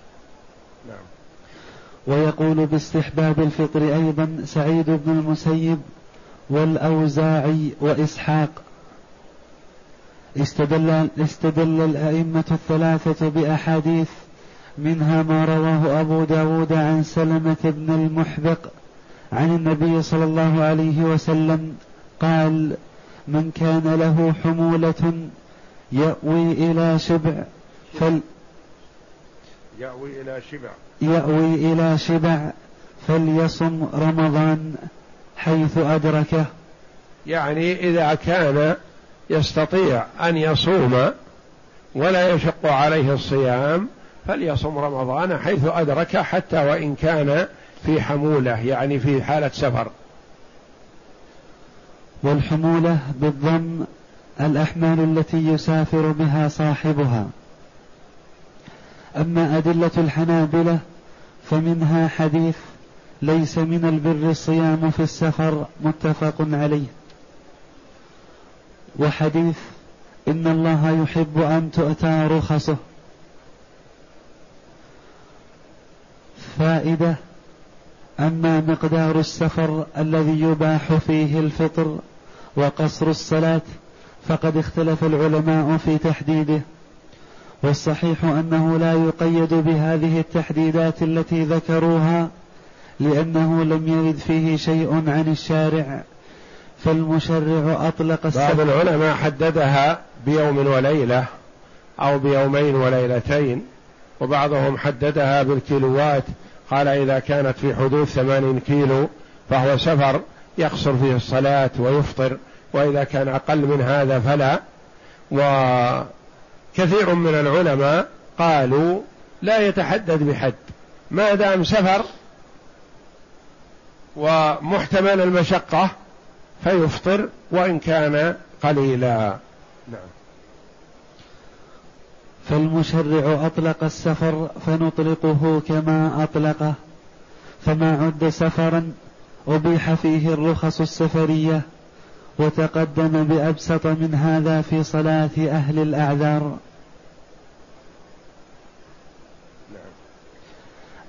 B: نعم. ويقول باستحباب الفطر أيضا سعيد بن المسيب والأوزاعي وإسحاق. استدل, استدل الأئمة الثلاثة بأحاديث منها ما رواه أبو داود عن سلمة بن المحبق عن النبي صلى الله عليه وسلم قال من كان له حمولة يأوي إلى شبع فل
A: يأوي إلى شبع.
B: يأوي إلى شبع فليصم رمضان حيث أدركه.
A: يعني إذا كان يستطيع أن يصوم ولا يشق عليه الصيام فليصم رمضان حيث أدركه حتى وإن كان في حمولة يعني في حالة سفر.
B: والحمولة بالضم الأحمال التي يسافر بها صاحبها. أما أدلة الحنابلة فمنها حديث ليس من البر الصيام في السفر متفق عليه. وحديث إن الله يحب أن تؤتى رخصه. فائدة أما مقدار السفر الذي يباح فيه الفطر وقصر الصلاة فقد اختلف العلماء في تحديده. والصحيح أنه لا يقيد بهذه التحديدات التي ذكروها لأنه لم يرد فيه شيء عن الشارع فالمشرع
A: السفر بعض العلماء حددها بيوم وليلة أو بيومين وليلتين وبعضهم حددها بالكيلوات. قال إذا كانت في حدود ثمانين كيلو فهو سفر يقصر فيه الصلاة ويفطر وإذا كان أقل من هذا فلا. وكثير من العلماء قالوا لا يتحدد بحد. ما دام سفر ومحتمل المشقة فيفطر وإن كان قليلا. نعم.
B: فالمشرع أطلق السفر فنطلقه كما أطلقه فما عد سفرا أبيح فيه الرخص السفرية. وتقدم بأبسط من هذا في صلاة أهل الأعذار.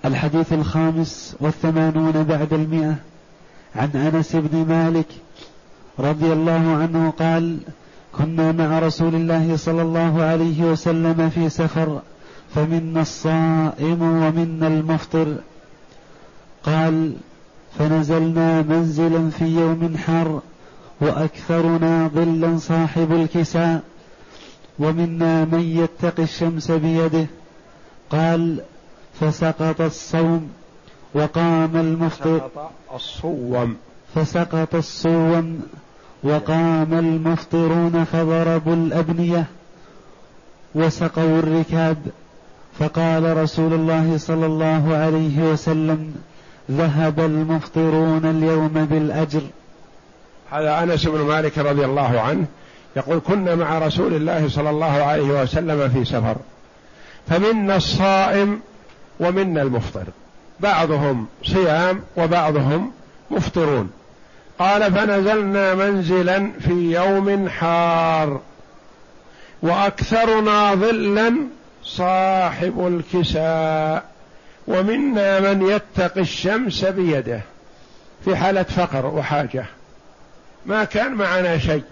B: الحديث الخامس والثمانون بعد المئة عن أنس بن مالك رضي الله عنه قال كنا مع رسول الله صلى الله عليه وسلم في سفر فمنا الصائم ومنا المفطر. قال فنزلنا منزلا في يوم حار واكثرنا ظلا صاحب الكساء ومنا من يتقي الشمس بيده. قال فسقط الصوم وقام المفطر.
A: الصوم.
B: فسقط الصوم وقام المفطرون فضربوا الأبنية وسقوا الركاب. فقال رسول الله صلى الله عليه وسلم ذهب المفطرون اليوم بالأجر.
A: هذا أنس بن مالك رضي الله عنه يقول كنا مع رسول الله صلى الله عليه وسلم في سفر. فمنا الصائم ومنا المفطر. بعضهم صيام وبعضهم مفطرون. قال فنزلنا منزلا في يوم حار. وأكثرنا ظلا صاحب الكساء. ومنا من يتقي الشمس بيده. في حالة فقر وحاجة. ما كان معنا شيء.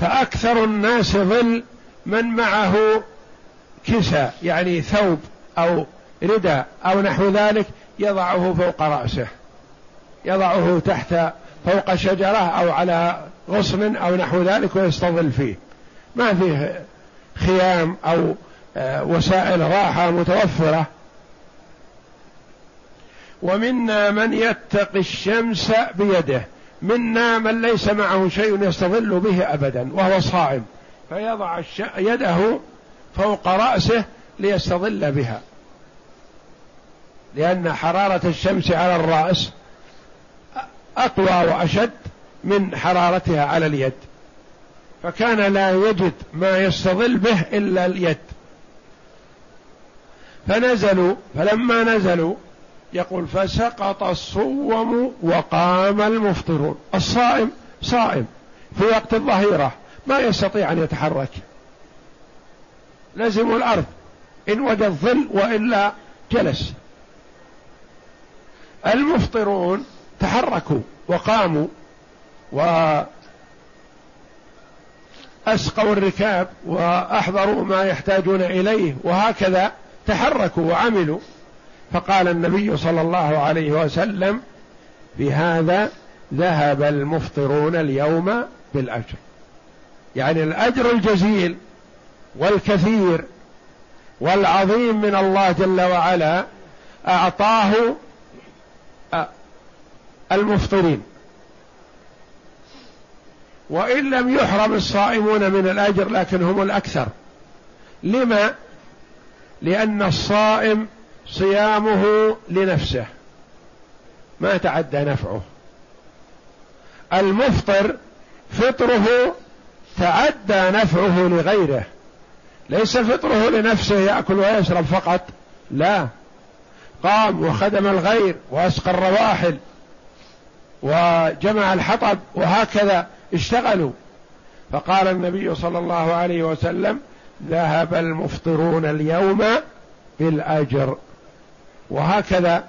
A: فأكثر الناس ظل من معه كساء يعني ثوب أو رداء أو نحو ذلك يضعه فوق رأسه. يضعه تحت فوق شجرة أو على غصن أو نحو ذلك ويستظل فيه. ما فيه خيام أو آه، وسائل راحة متوفرة. ومنا من يتقي الشمس بيده. منا من ليس معه شيء يستظل به ابدا وهو صائم. فيضع يده فوق رأسه ليستظل بها. لأن حرارة الشمس على الرأس أقوى وأشد من حرارتها على اليد. فكان لا يجد ما يستظل به إلا اليد. فنزلوا فلما نزلوا يقول فسقط الصوم وقام المفطرون. الصائم صائم في وقت الظهيرة ما يستطيع أن يتحرك. لزم الأرض إن وجد ظل وإلا جلس. المفطرون تحركوا وقاموا وأسقوا الركاب وأحضروا ما يحتاجون إليه وهكذا تحركوا وعملوا. فقال النبي صلى الله عليه وسلم بهذا ذهب المفطرون اليوم بالأجر. يعني الأجر الجزيل والكثير والعظيم من الله جل وعلا أعطاه المفطرين. وإن لم يحرم الصائمون من الأجر لكن هم الأكثر. لما؟ لأن الصائم صيامه لنفسه. ما تعدى نفعه. المفطر فطره تعدى نفعه لغيره. ليس فطره لنفسه يأكل ويشرب فقط. لا. قام وخدم الغير وأسقى الرواحل وجمع الحطب وهكذا اشتغلوا. فقال النبي صلى الله عليه وسلم ذهب المفطرون اليوم بالأجر. وهكذا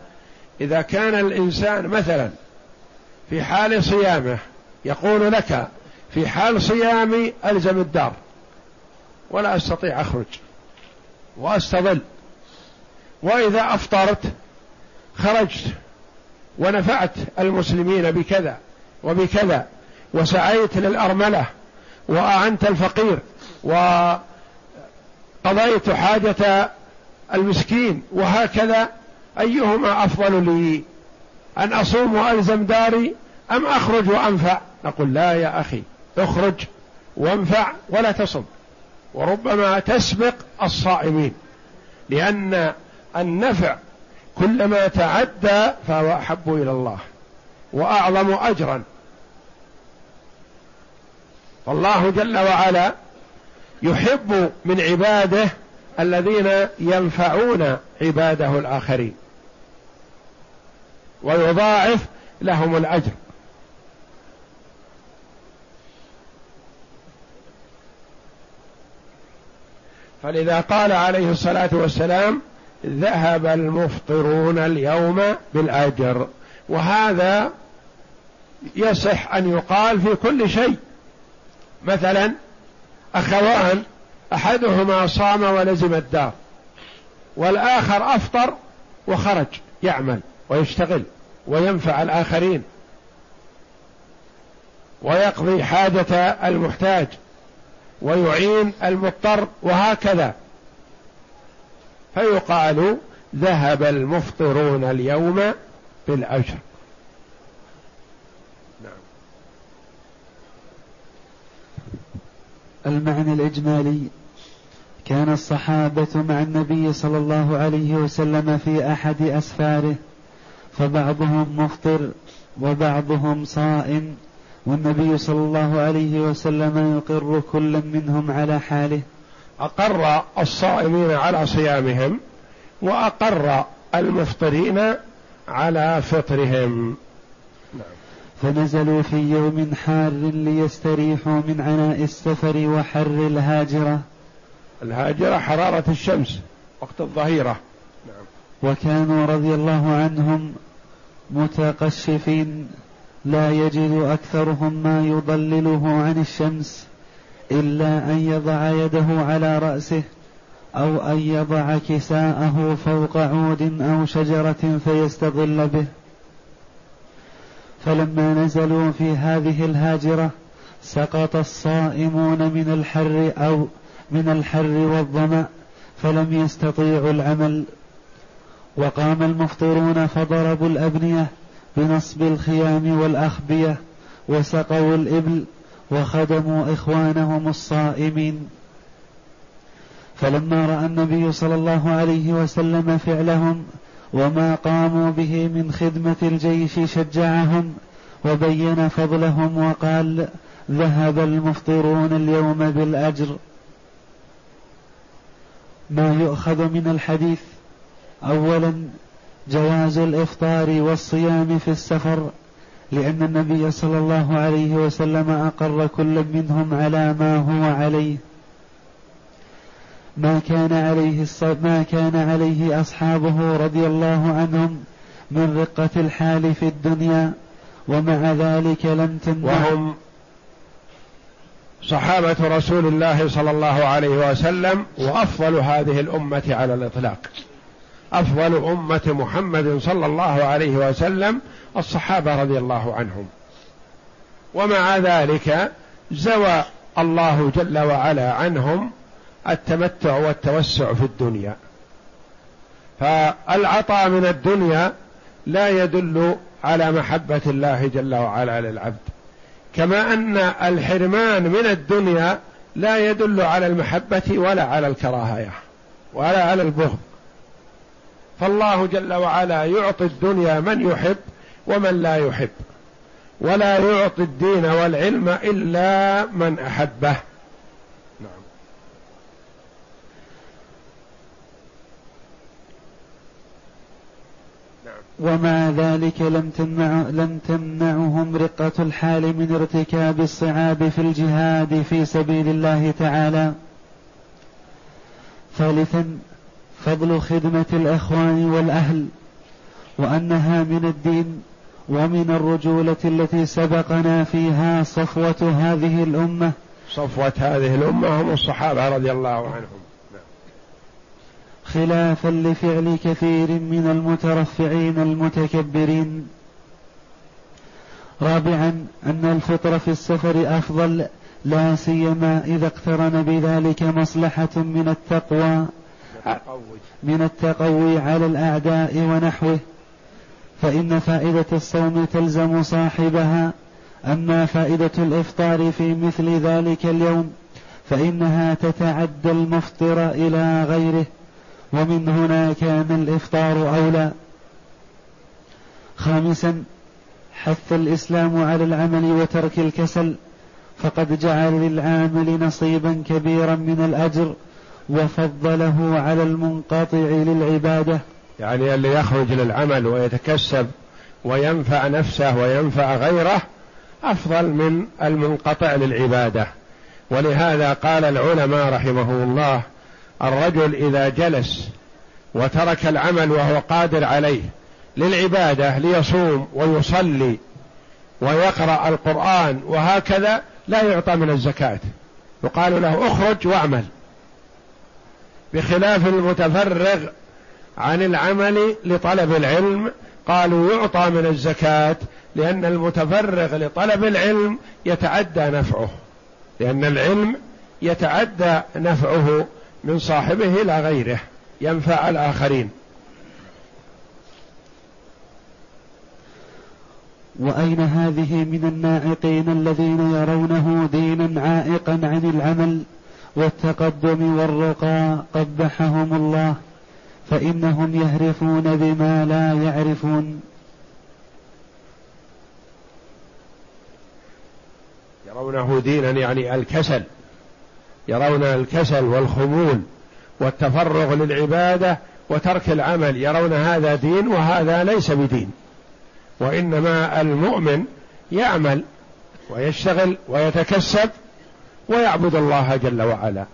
A: إذا كان الإنسان مثلا في حال صيامه يقول لك في حال صيامي ألزم الدار ولا أستطيع أخرج وأستظل وإذا أفطرت خرجت ونفعت المسلمين بكذا وبكذا وسعيت للأرملة وأعنت الفقير وقضيت حاجة المسكين وهكذا أيهما أفضل لي؟ أن أصوم وألزم داري أم أخرج وأنفع؟ نقول لا يا أخي اخرج وانفع ولا تصم. وربما تسبق الصائمين لأن النفع كلما تعدى فهو أحب إلى الله وأعظم اجرا. فالله جل وعلا يحب من عباده الذين ينفعون عباده الآخرين. ويضاعف لهم الأجر. فلذا قال عليه الصلاة والسلام ذهب المفطرون اليوم بالأجر. وهذا يصح أن يقال في كل شيء. مثلا أخوان أحدهما صام ولزم الدار والآخر أفطر وخرج يعمل. ويشتغل وينفع الآخرين ويقضي حاجة المحتاج ويعين المضطر وهكذا فيقال ذهب المفطرون اليوم بالأجر
B: نعم. المعنى الإجمالي كان الصحابة مع النبي صلى الله عليه وسلم في أحد أسفاره فبعضهم مفطر وبعضهم صائم والنبي صلى الله عليه وسلم يقر كل منهم على حاله
A: أقر الصائمين على صيامهم وأقر المفطرين على فطرهم.
B: فنزلوا في يوم حار ليستريحوا من عناء السفر وحر الهاجرة
A: الهاجرة حرارة الشمس وقت الظهيرة
B: نعم. وكانوا رضي الله عنهم متقشفين لا يجد أكثرهم ما يضلله عن الشمس إلا أن يضع يده على رأسه أو أن يضع كساءه فوق عود أو شجرة فيستظل به. فلما نزلوا في هذه الهاجرة سقط الصائمون من الحر أو من الحر والظمأ فلم يستطيعوا العمل. وقام المفطرون فضربوا الأبنية بنصب الخيام والأخبية وسقوا الإبل وخدموا إخوانهم الصائمين. فلما رأى النبي صلى الله عليه وسلم فعلهم وما قاموا به من خدمة الجيش شجعهم وبين فضلهم وقال ذهب المفطرون اليوم بالأجر. ما يؤخذ من الحديث اولا جواز الإفطار والصيام في السفر لأن النبي صلى الله عليه وسلم أقر كل منهم على ما هو عليه. ما كان عليه ما كان عليه أصحابه رضي الله عنهم من رقة الحال في الدنيا ومع ذلك لم تمنع
A: وهم صحابة رسول الله صلى الله عليه وسلم وأفضل هذه الأمة على الإطلاق. أفضل أمة محمد صلى الله عليه وسلم الصحابة رضي الله عنهم. ومع ذلك زوى الله جل وعلا عنهم التمتع والتوسع في الدنيا. فالعطاء من الدنيا لا يدل على محبة الله جل وعلا للعبد. كما أن الحرمان من الدنيا لا يدل على المحبة ولا على الكراهية ولا على البغض. فالله جل وعلا يعطي الدنيا من يحب ومن لا يحب. ولا يعطي الدين والعلم إلا من أحبه.
B: ومع ذلك لم تمنع لم تمنعهم رقة الحال من ارتكاب الصعاب في الجهاد في سبيل الله تعالى. ثالثا فضل خدمة الإخوان والأهل وأنها من الدين ومن الرجولة التي سبقنا فيها صفوة هذه الأمة.
A: صفوة هذه الأمة هم الصحابة رضي الله عنهم.
B: خلافا لفعل كثير من المترفعين المتكبرين. رابعا أن الفطر في السفر أفضل لا سيما إذا اقترن بذلك مصلحة من التقوى. من التقوي على الأعداء ونحوه فإن فائدة الصوم تلزم صاحبها. أما فائدة الإفطار في مثل ذلك اليوم فإنها تتعدى المفطر إلى غيره ومن هنا كان الإفطار أولى. خامسا حث الإسلام على العمل وترك الكسل فقد جعل للعامل نصيبا كبيرا من الأجر. وفضله على المنقطع للعبادة.
A: يعني اللي يخرج للعمل ويتكسب وينفع نفسه وينفع غيره أفضل من المنقطع للعبادة. ولهذا قال العلماء رحمه الله الرجل إذا جلس وترك العمل وهو قادر عليه للعبادة ليصوم ويصلي ويقرأ القرآن وهكذا لا يعطى من الزكاة. يقال له اخرج واعمل. بخلاف المتفرغ عن العمل لطلب العلم قالوا يعطى من الزكاة لأن المتفرغ لطلب العلم يتعدى نفعه. لأن العلم يتعدى نفعه من صاحبه إلى غيره ينفع الآخرين.
B: وأين هذه من الناعقين الذين يرونه دينا عائقا عن العمل؟ والتقدم والرقى قبحهم الله فإنهم يهرفون بما لا يعرفون.
A: يرونه دينا يعني الكسل يرون الكسل والخمول والتفرغ للعبادة وترك العمل يرون هذا دين وهذا ليس بدين. وإنما المؤمن يعمل ويشتغل ويتكسب ويعبد الله جل وعلا.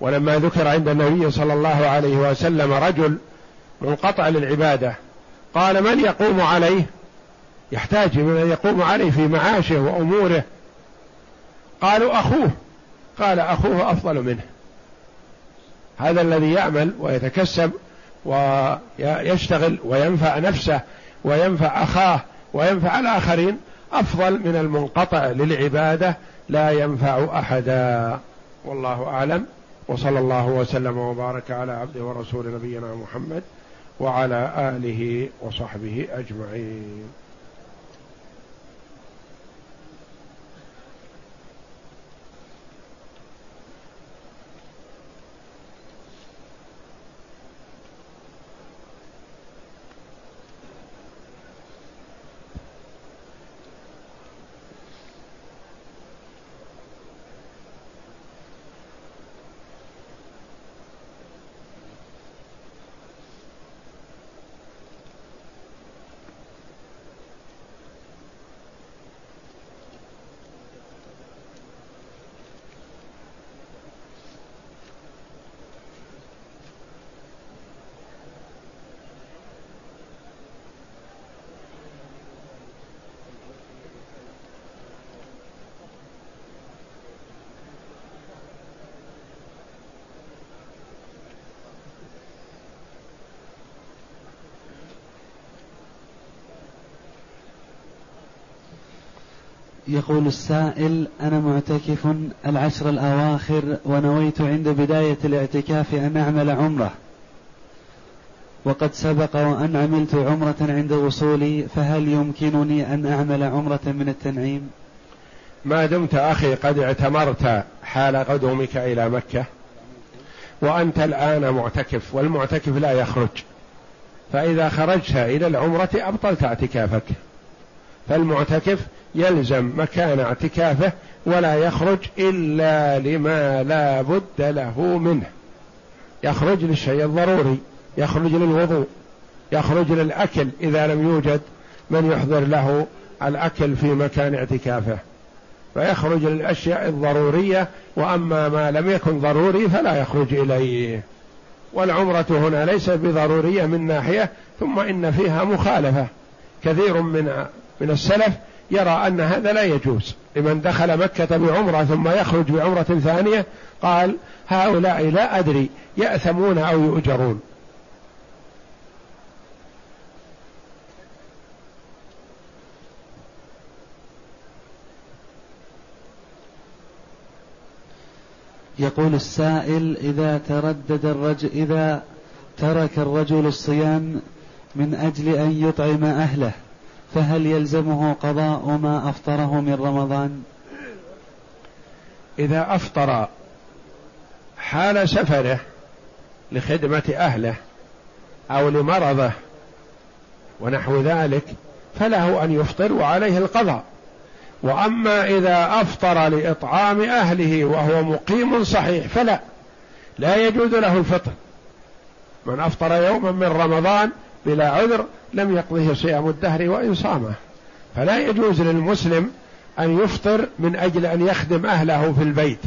A: ولما ذكر عند النبي صلى الله عليه وسلم رجل منقطع للعبادة قال من يقوم عليه؟ يحتاج من يقوم عليه في معاشه وأموره. قالوا أخوه. قال أخوه أفضل منه. هذا الذي يعمل ويتكسب ويشتغل وينفع نفسه وينفع أخاه وينفع الآخرين أفضل من المنقطع للعبادة لا ينفع أحدا. والله أعلم. وصلى الله وسلم وبارك على عبده ورسول نبينا محمد وعلى آله وصحبه أجمعين.
B: يقول السائل أنا معتكف العشر الأواخر ونويت عند بداية الاعتكاف أن أعمل عمرة. وقد سبق وأن عملت عمرة عند وصولي فهل يمكنني أن أعمل عمرة من التنعيم؟
A: ما دمت أخي قد اعتمرت حال قدومك إلى مكة وأنت الآن معتكف والمعتكف لا يخرج. فإذا خرجت إلى العمرة أبطلت اعتكافك. فالمعتكف يلزم مكان اعتكافه ولا يخرج إلا لما لا بد له منه. يخرج للشيء الضروري يخرج للوضوء يخرج للأكل إذا لم يوجد من يحضر له الأكل في مكان اعتكافه. فيخرج للأشياء الضرورية وأما ما لم يكن ضروري فلا يخرج إليه. والعمرة هنا ليست بضرورية من ناحية ثم إن فيها مخالفة. كثير من من السلف يرى أن هذا لا يجوز. لمن دخل مكة بعمرة ثم يخرج بعمرة ثانية قال هؤلاء لا أدري يأثمون أو يؤجرون.
B: يقول السائل إذا تردد الرجل إذا ترك الرجل الصيام من أجل أن يطعم أهله. فهل يلزمه قضاء ما أفطره من رمضان؟
A: إذا أفطر حال سفره لخدمة أهله أو لمرضه ونحو ذلك فله أن يفطر وعليه القضاء. وأما إذا أفطر لإطعام أهله وهو مقيم صحيح فلا. لا يجوز له الفطر. من أفطر يوما من رمضان بلا عذر لم يقضه صيام الدهر وإن صامه. فلا يجوز للمسلم أن يفطر من أجل أن يخدم أهله في البيت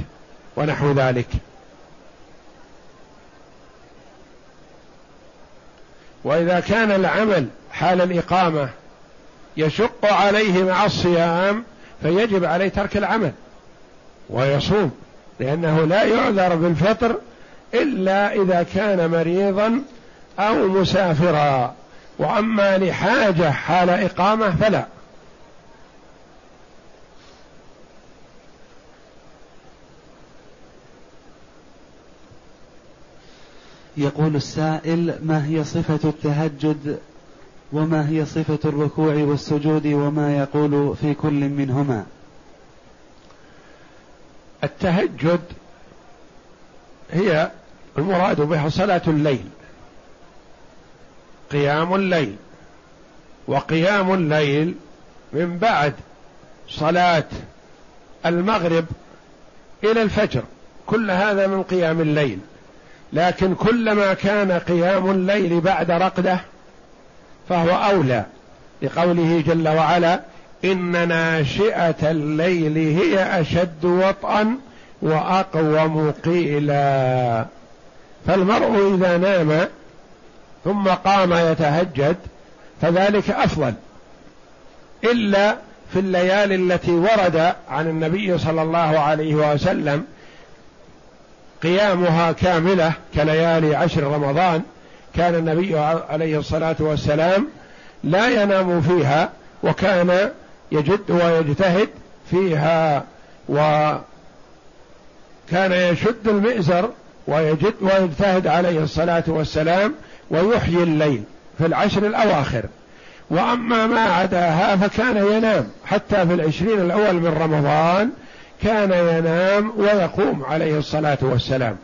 A: ونحو ذلك. وإذا كان العمل حال الإقامة يشق عليه مع الصيام فيجب عليه ترك العمل ويصوم لأنه لا يعذر بالفطر إلا إذا كان مريضا أو مسافرا وأما لحاجة حال إقامة فلا.
B: يقول السائل ما هي صفة التهجد؟ وما هي صفة الركوع والسجود؟ وما يقول في كل منهما.
A: التهجد هي المراد بها صلاة الليل. قيام الليل وقيام الليل من بعد صلاة المغرب إلى الفجر. كل هذا من قيام الليل. لكن كلما كان قيام الليل بعد رقده فهو أولى لقوله جل وعلا إن ناشئة الليل هي أشد وطئا وأقوم قيلا. فالمرء إذا نام ثم قام يتهجد فذلك أفضل. إلا في الليالي التي ورد عن النبي صلى الله عليه وسلم قيامها كاملة كليالي عشر رمضان كان النبي عليه الصلاة والسلام لا ينام فيها وكان يجد ويجتهد فيها وكان يشد المئزر ويجد ويجتهد عليه الصلاة والسلام ويحيي الليل في العشر الأواخر. وأما ما عداها فكان ينام حتى في العشرين الأول من رمضان كان ينام ويقوم عليه الصلاة والسلام.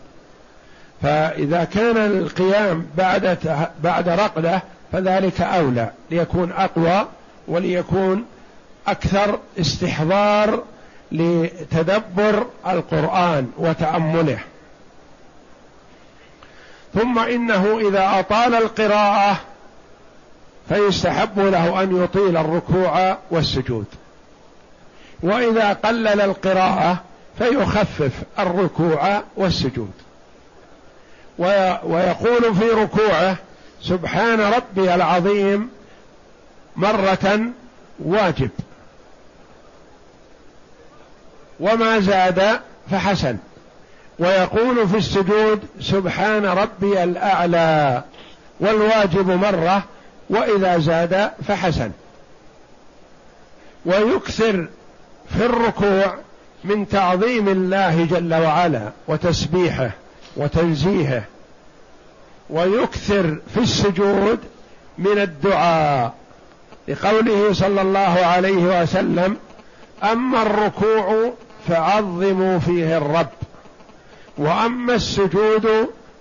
A: فإذا كان القيام بعد بعد رقدة فذلك أولى ليكون أقوى وليكون أكثر استحضار لتدبر القرآن وتأمله. ثم إنه إذا أطال القراءة فيستحب له أن يطيل الركوع والسجود. وإذا قلل القراءة فيخفف الركوع والسجود. ويقول في ركوعه سبحان ربي العظيم مرة واجب. وما زاد فحسن. ويقول في السجود سبحان ربي الأعلى والواجب مرة وإذا زاد فحسن. ويكثر في الركوع من تعظيم الله جل وعلا وتسبيحه وتنزيهه. ويكثر في السجود من الدعاء لقوله صلى الله عليه وسلم أما الركوع فعظموا فيه الرب. وأما السجود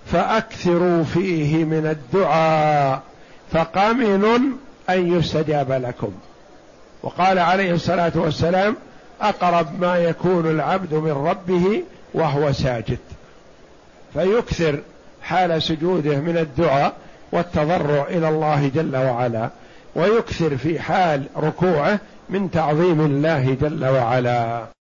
A: فأكثروا فيه من الدعاء فقمن أن يستجاب لكم. وقال عليه الصلاة والسلام أقرب ما يكون العبد من ربه وهو ساجد. فيكثر حال سجوده من الدعاء والتضرع إلى الله جل وعلا ويكثر في حال ركوعه من تعظيم الله جل وعلا.